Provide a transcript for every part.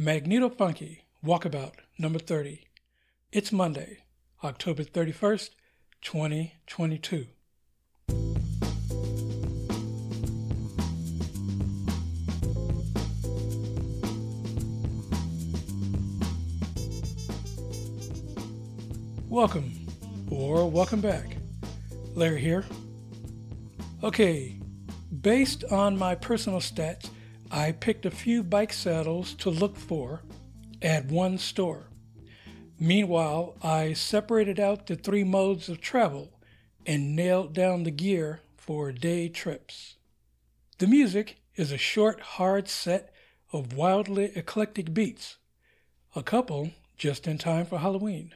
Magnetofunky, Walkabout, number 30. It's Monday, October 31st, 2022. Welcome, or welcome back. Larry here. Okay, based on my personal stats, I picked a few bike saddles to look for at one store. Meanwhile, I separated out the three modes of travel and nailed down the gear for day trips. The music is a short, hard set of wildly eclectic beats, a couple just in time for Halloween.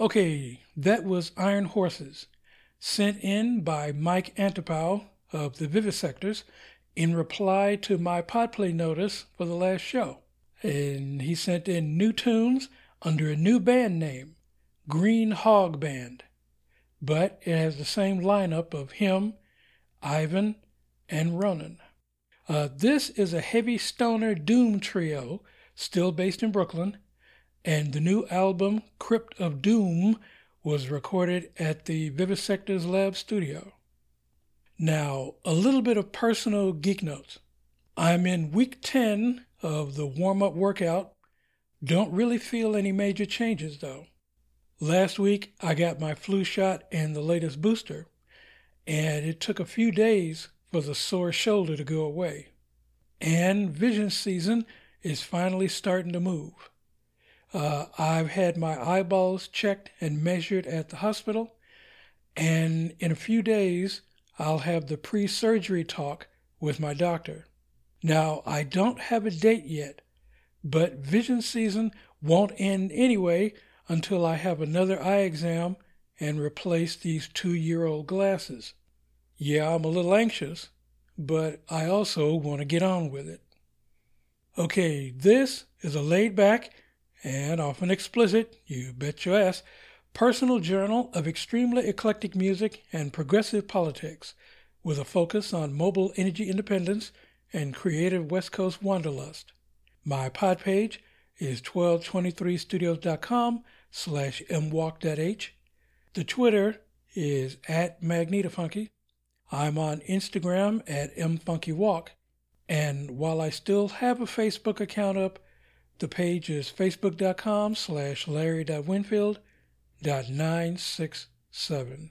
Okay, that was Iron Horses, sent in by Mike Antipow of the Vivisectors in reply to my Podplay notice for the last show. And he sent in new tunes under a new band name, Green Hog Band. but it has the same lineup of him, Ivan, and Ronan. Uh, this is a heavy stoner doom trio, still based in Brooklyn, and the new album, Crypt of Doom, was recorded at the Vivisectors Lab studio. Now, a little bit of personal geek notes. I'm in week 10 of the warm up workout. Don't really feel any major changes though. Last week, I got my flu shot and the latest booster, and it took a few days for the sore shoulder to go away. And vision season is finally starting to move. Uh, I've had my eyeballs checked and measured at the hospital, and in a few days, I'll have the pre surgery talk with my doctor. Now, I don't have a date yet, but vision season won't end anyway until I have another eye exam and replace these two year old glasses. Yeah, I'm a little anxious, but I also want to get on with it. Okay, this is a laid back and often explicit, you bet your ass, personal journal of extremely eclectic music and progressive politics, with a focus on mobile energy independence and creative West Coast wanderlust. My pod page is 1223studios.com slash mwalk.h. The Twitter is at Magnetofunky. I'm on Instagram at mfunkywalk. And while I still have a Facebook account up, the page is facebook.com slash larry.winfield.967.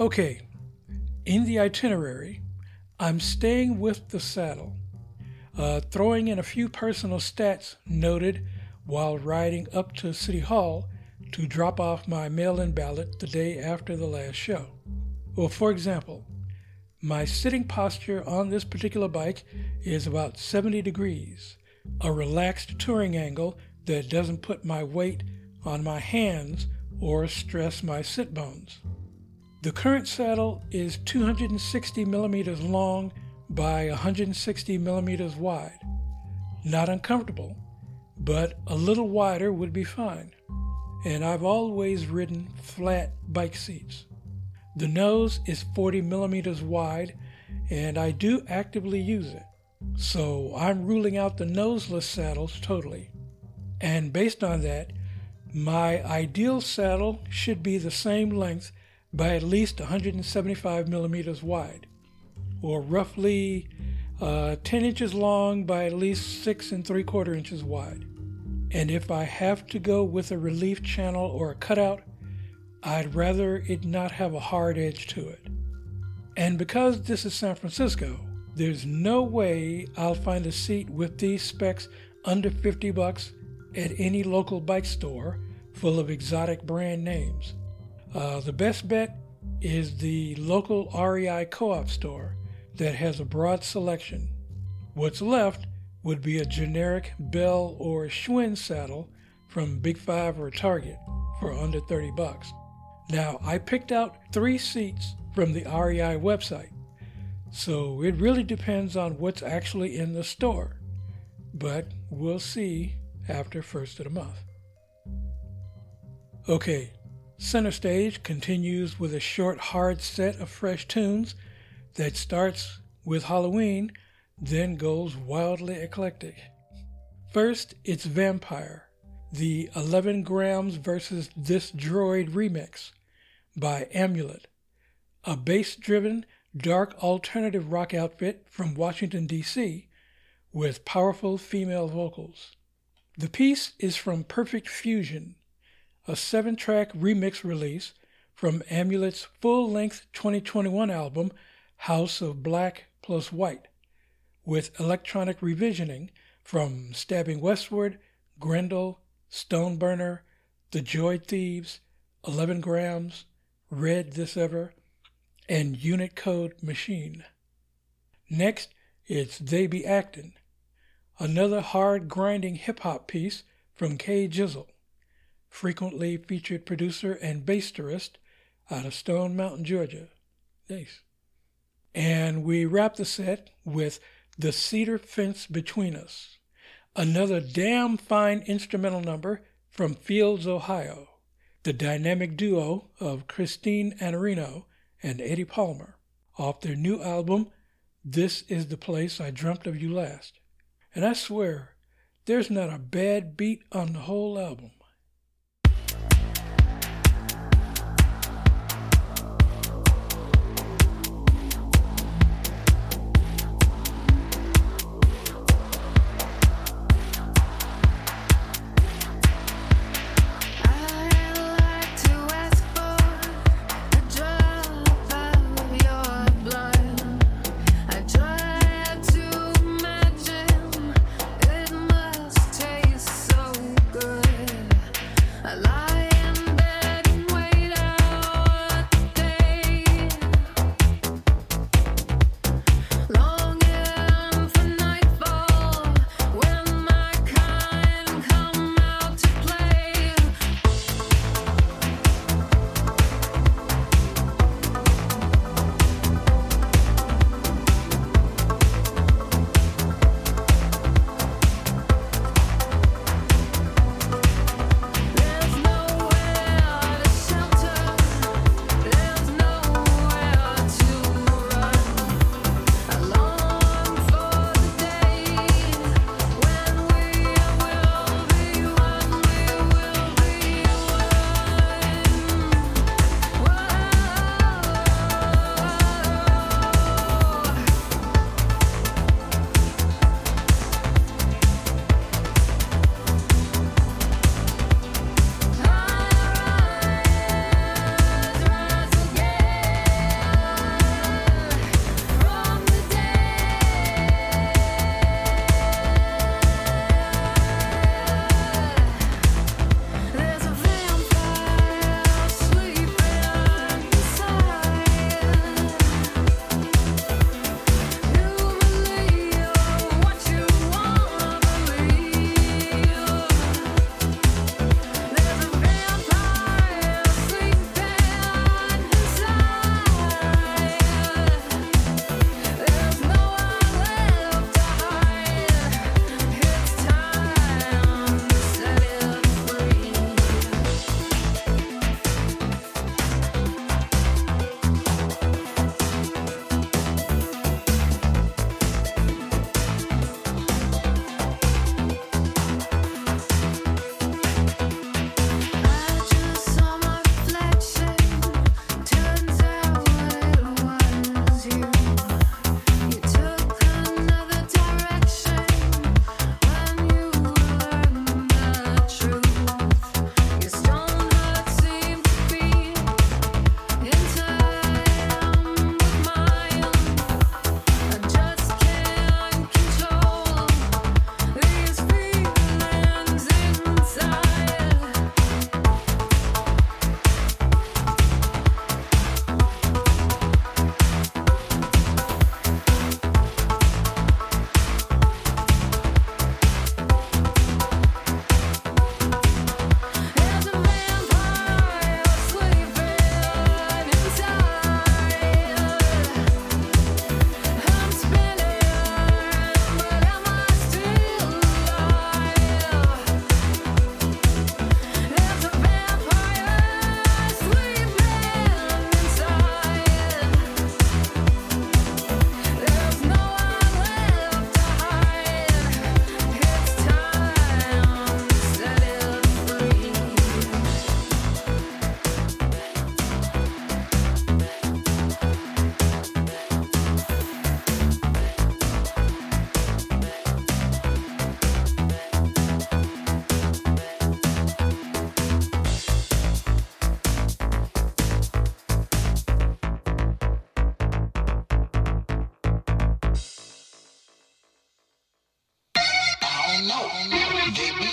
Okay, in the itinerary, I'm staying with the saddle, uh, throwing in a few personal stats noted while riding up to City Hall to drop off my mail in ballot the day after the last show. Well, for example, my sitting posture on this particular bike is about 70 degrees, a relaxed touring angle that doesn't put my weight on my hands or stress my sit bones. The current saddle is 260 millimeters long by 160 millimeters wide. Not uncomfortable, but a little wider would be fine. And I've always ridden flat bike seats. The nose is 40 millimeters wide, and I do actively use it. So I'm ruling out the noseless saddles totally. And based on that, my ideal saddle should be the same length by at least 175 millimeters wide, or roughly uh, 10 inches long by at least 6 and 3 quarter inches wide. And if I have to go with a relief channel or a cutout, I'd rather it not have a hard edge to it. And because this is San Francisco, there's no way I'll find a seat with these specs under 50 bucks at any local bike store full of exotic brand names. Uh, the best bet is the local REI co op store that has a broad selection. What's left would be a generic Bell or Schwinn saddle from Big Five or Target for under 30 bucks. Now, I picked out three seats from the REI website, so it really depends on what's actually in the store. But we'll see after first of the month. Okay, Center Stage continues with a short, hard set of fresh tunes that starts with Halloween, then goes wildly eclectic. First, it's Vampire, the 11 grams versus this droid remix by Amulet, a bass driven, dark alternative rock outfit from Washington, D.C., with powerful female vocals. The piece is from Perfect Fusion, a seven track remix release from Amulet's full length 2021 album, House of Black Plus White, with electronic revisioning from Stabbing Westward, Grendel, Stoneburner, The Joy Thieves, 11 Grams, Red This Ever, and Unit Code Machine. Next, it's They Be Actin', another hard grinding hip hop piece from K Gizzle frequently featured producer and bassterist out of Stone Mountain, Georgia. Nice. And we wrap the set with The Cedar Fence Between Us. Another damn fine instrumental number from Fields, Ohio. The dynamic duo of Christine Anarino and Eddie Palmer off their new album, This is the Place I Dreamt of You Last. And I swear, there's not a bad beat on the whole album.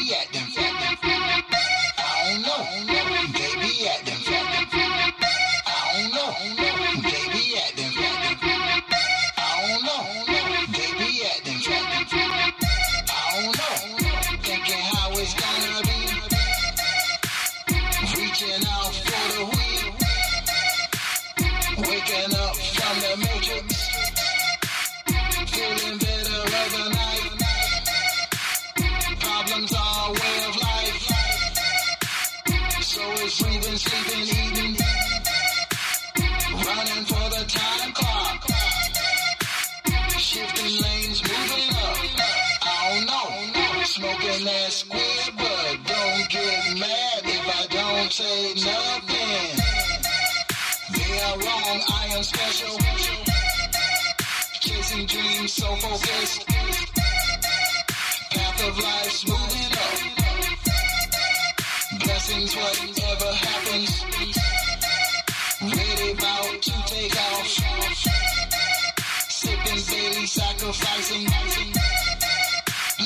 Waking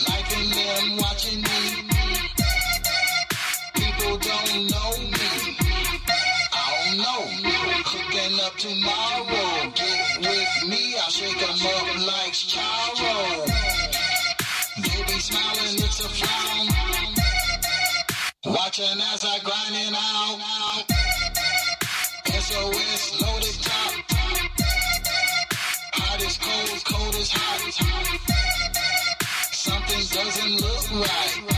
Life and them watching me. People don't know me. I don't know. Cooking up tomorrow. Get with me. I up like Charo. They be smiling, it's a frown. Watching as I grind and I right.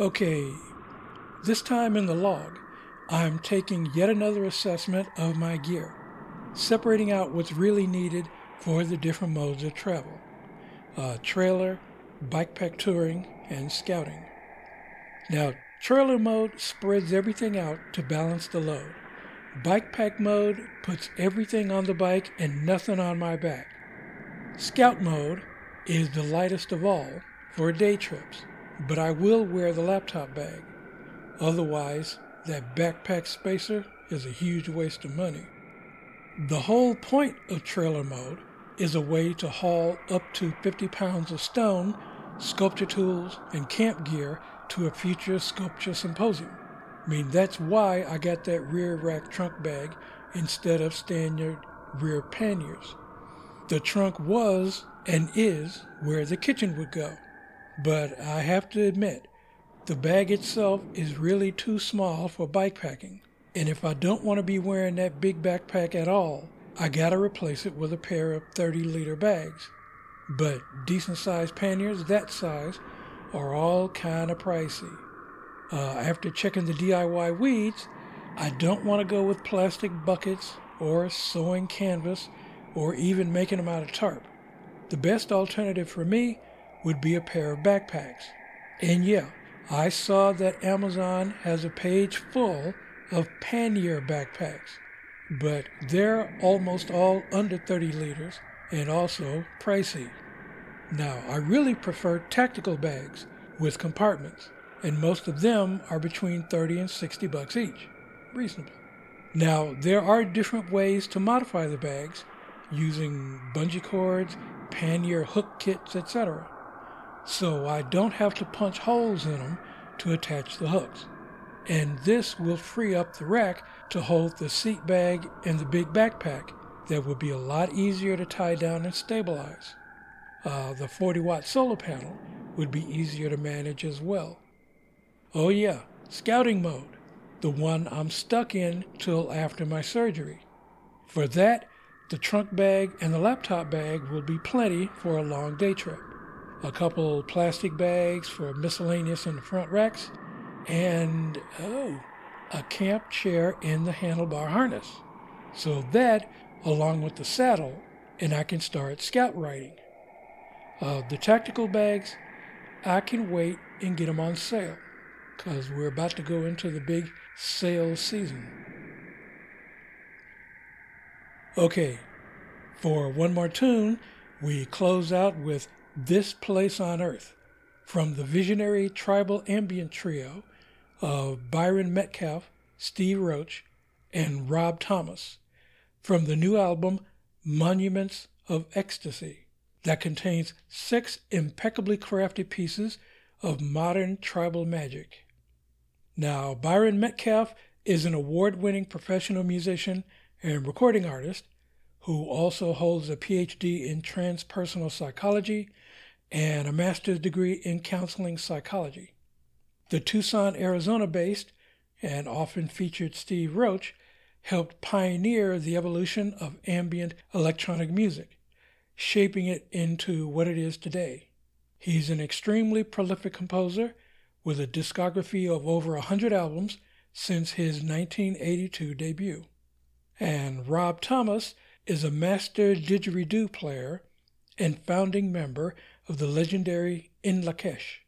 Okay, this time in the log, I'm taking yet another assessment of my gear, separating out what's really needed for the different modes of travel uh, trailer, bike pack touring, and scouting. Now, trailer mode spreads everything out to balance the load. Bike pack mode puts everything on the bike and nothing on my back. Scout mode is the lightest of all for day trips, but I will wear the laptop bag. Otherwise, that backpack spacer is a huge waste of money. The whole point of trailer mode is a way to haul up to 50 pounds of stone, sculpture tools, and camp gear to a future sculpture symposium. I mean, that's why I got that rear rack trunk bag instead of standard rear panniers. The trunk was and is where the kitchen would go. But I have to admit, the bag itself is really too small for bike packing. And if I don't want to be wearing that big backpack at all, I gotta replace it with a pair of 30 liter bags. But decent sized panniers that size are all kind of pricey. Uh, after checking the DIY weeds, I don't want to go with plastic buckets or sewing canvas or even making them out of tarp. The best alternative for me would be a pair of backpacks. And yeah, I saw that Amazon has a page full of pannier backpacks, but they're almost all under 30 liters and also pricey. Now, I really prefer tactical bags with compartments and most of them are between 30 and 60 bucks each. Reasonable. Now, there are different ways to modify the bags using bungee cords, pannier hook kits, etc. So I don't have to punch holes in them to attach the hooks. And this will free up the rack to hold the seat bag and the big backpack that will be a lot easier to tie down and stabilize. Uh, the 40 watt solar panel would be easier to manage as well. Oh, yeah, scouting mode, the one I'm stuck in till after my surgery. For that, the trunk bag and the laptop bag will be plenty for a long day trip. A couple plastic bags for miscellaneous in the front racks, and oh, a camp chair in the handlebar harness. So that, along with the saddle, and I can start scout riding. Uh, the tactical bags, I can wait and get them on sale because we're about to go into the big sale season. Okay, for one more tune, we close out with This Place on Earth from the visionary tribal ambient trio of Byron Metcalf, Steve Roach, and Rob Thomas from the new album Monuments of Ecstasy that contains six impeccably crafted pieces of modern tribal magic. Now, Byron Metcalf is an award winning professional musician and recording artist who also holds a PhD in transpersonal psychology and a master's degree in counseling psychology. The Tucson, Arizona based and often featured Steve Roach helped pioneer the evolution of ambient electronic music, shaping it into what it is today. He's an extremely prolific composer with a discography of over 100 albums since his 1982 debut. And Rob Thomas is a master didgeridoo player and founding member of the legendary In Lak'ech,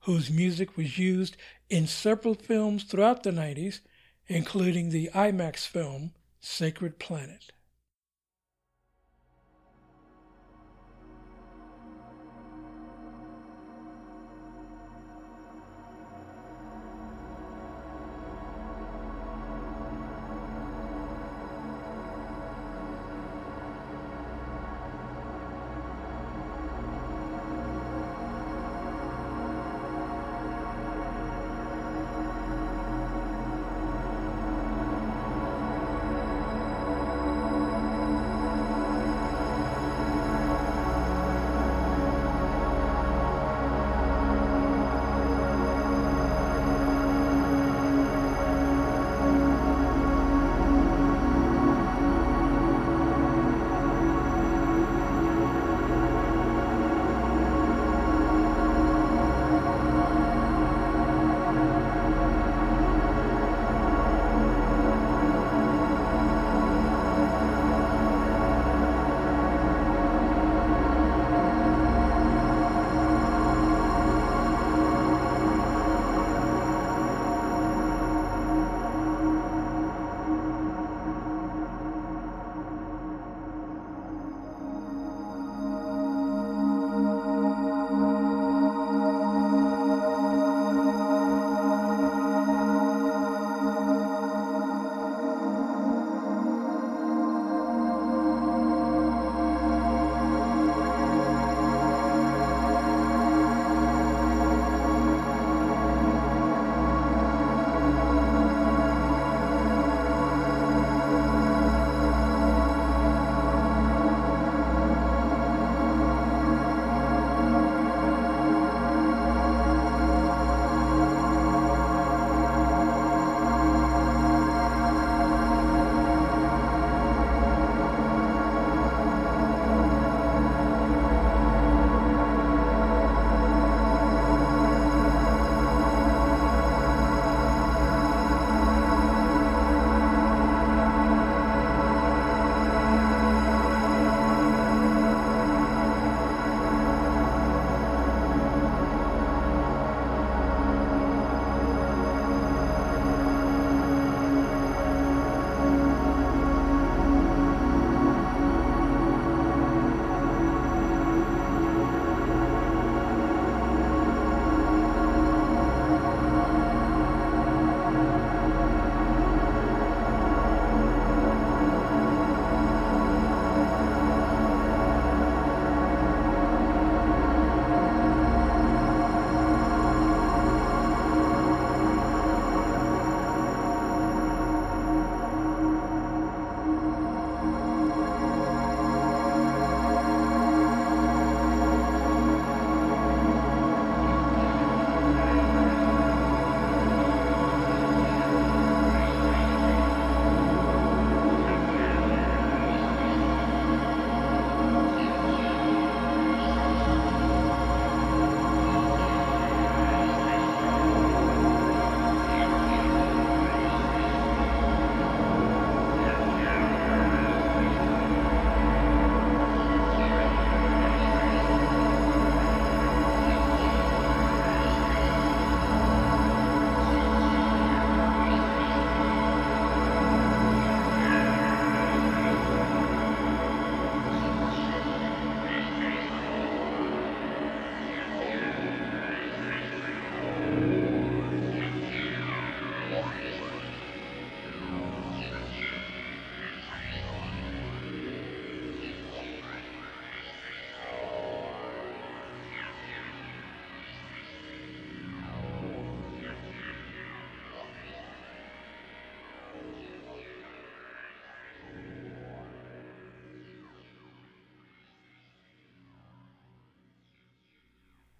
whose music was used in several films throughout the 90s, including the IMAX film Sacred Planet.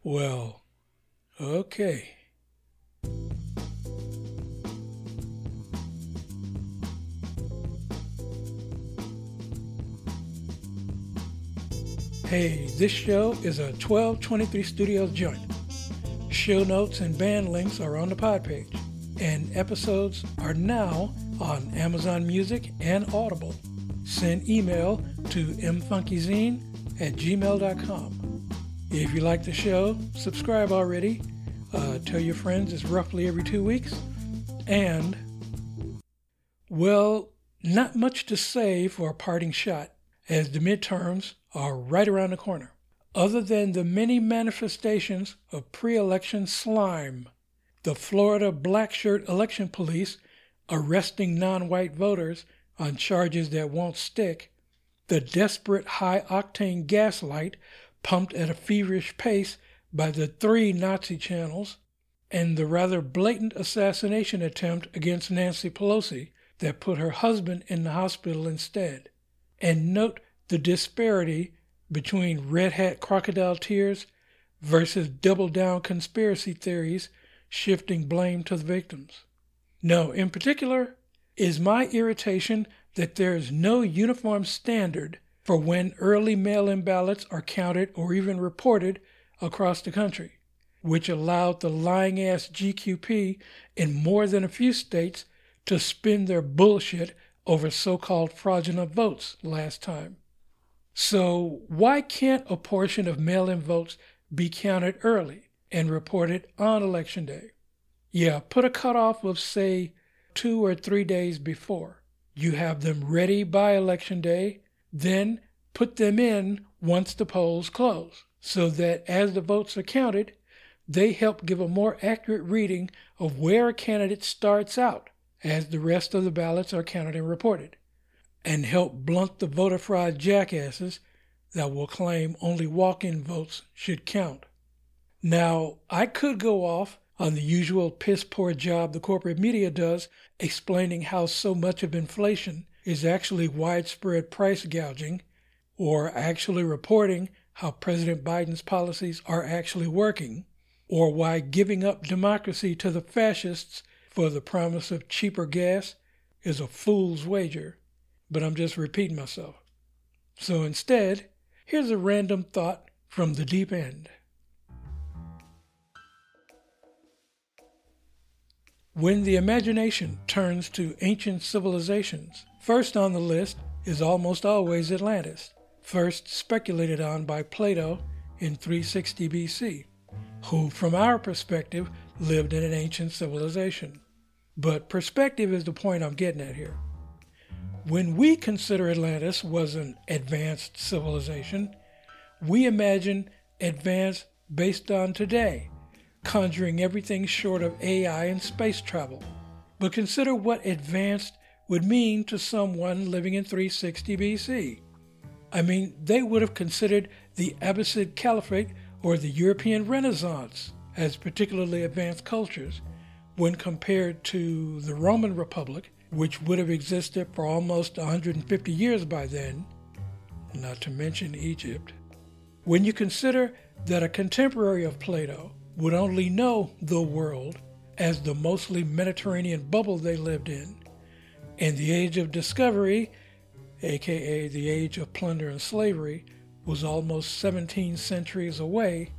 Well, okay. Hey, this show is a 1223 Studios joint. Show notes and band links are on the pod page, and episodes are now on Amazon Music and Audible. Send email to mfunkyzine at gmail.com. If you like the show, subscribe already. Uh, tell your friends it's roughly every two weeks. And, well, not much to say for a parting shot, as the midterms are right around the corner. Other than the many manifestations of pre election slime, the Florida black shirt election police arresting non white voters on charges that won't stick, the desperate high octane gaslight pumped at a feverish pace by the three Nazi channels, and the rather blatant assassination attempt against Nancy Pelosi that put her husband in the hospital instead. And note the disparity between red hat crocodile tears versus double down conspiracy theories shifting blame to the victims. No, in particular, is my irritation that there is no uniform standard for when early mail in ballots are counted or even reported across the country, which allowed the lying ass GQP in more than a few states to spin their bullshit over so called fraudulent votes last time. So, why can't a portion of mail in votes be counted early and reported on election day? Yeah, put a cutoff of, say, two or three days before. You have them ready by election day, then put them in once the polls close, so that as the votes are counted, they help give a more accurate reading of where a candidate starts out as the rest of the ballots are counted and reported and help blunt the voter fraud jackasses that will claim only walk in votes should count. Now, I could go off on the usual piss poor job the corporate media does explaining how so much of inflation is actually widespread price gouging, or actually reporting how President Biden's policies are actually working, or why giving up democracy to the fascists for the promise of cheaper gas is a fool's wager but I'm just repeating myself. So instead, here's a random thought from the deep end. When the imagination turns to ancient civilizations, first on the list is almost always Atlantis, first speculated on by Plato in 360 BC, who, from our perspective, lived in an ancient civilization. But perspective is the point I'm getting at here. When we consider Atlantis was an advanced civilization, we imagine advanced based on today, conjuring everything short of AI and space travel. But consider what advanced would mean to someone living in 360 BC. I mean, they would have considered the Abbasid Caliphate or the European Renaissance as particularly advanced cultures when compared to the Roman Republic which would have existed for almost 150 years by then, not to mention Egypt. When you consider that a contemporary of Plato would only know the world as the mostly Mediterranean bubble they lived in, and the age of discovery, aka the age of plunder and slavery, was almost 17 centuries away,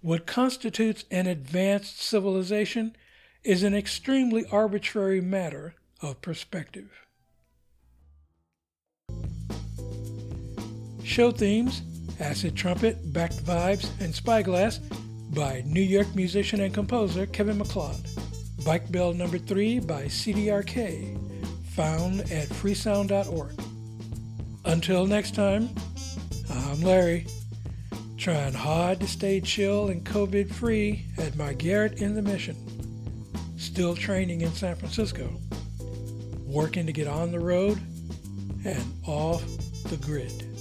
what constitutes an advanced civilization is an extremely arbitrary matter of perspective. Show themes Acid Trumpet, Backed Vibes, and Spyglass by New York musician and composer Kevin MacLeod. Bike Bell number 3 by CDRK, found at freesound.org. Until next time, I'm Larry, trying hard to stay chill and COVID free at my garret in the Mission. Still training in San Francisco working to get on the road and off the grid.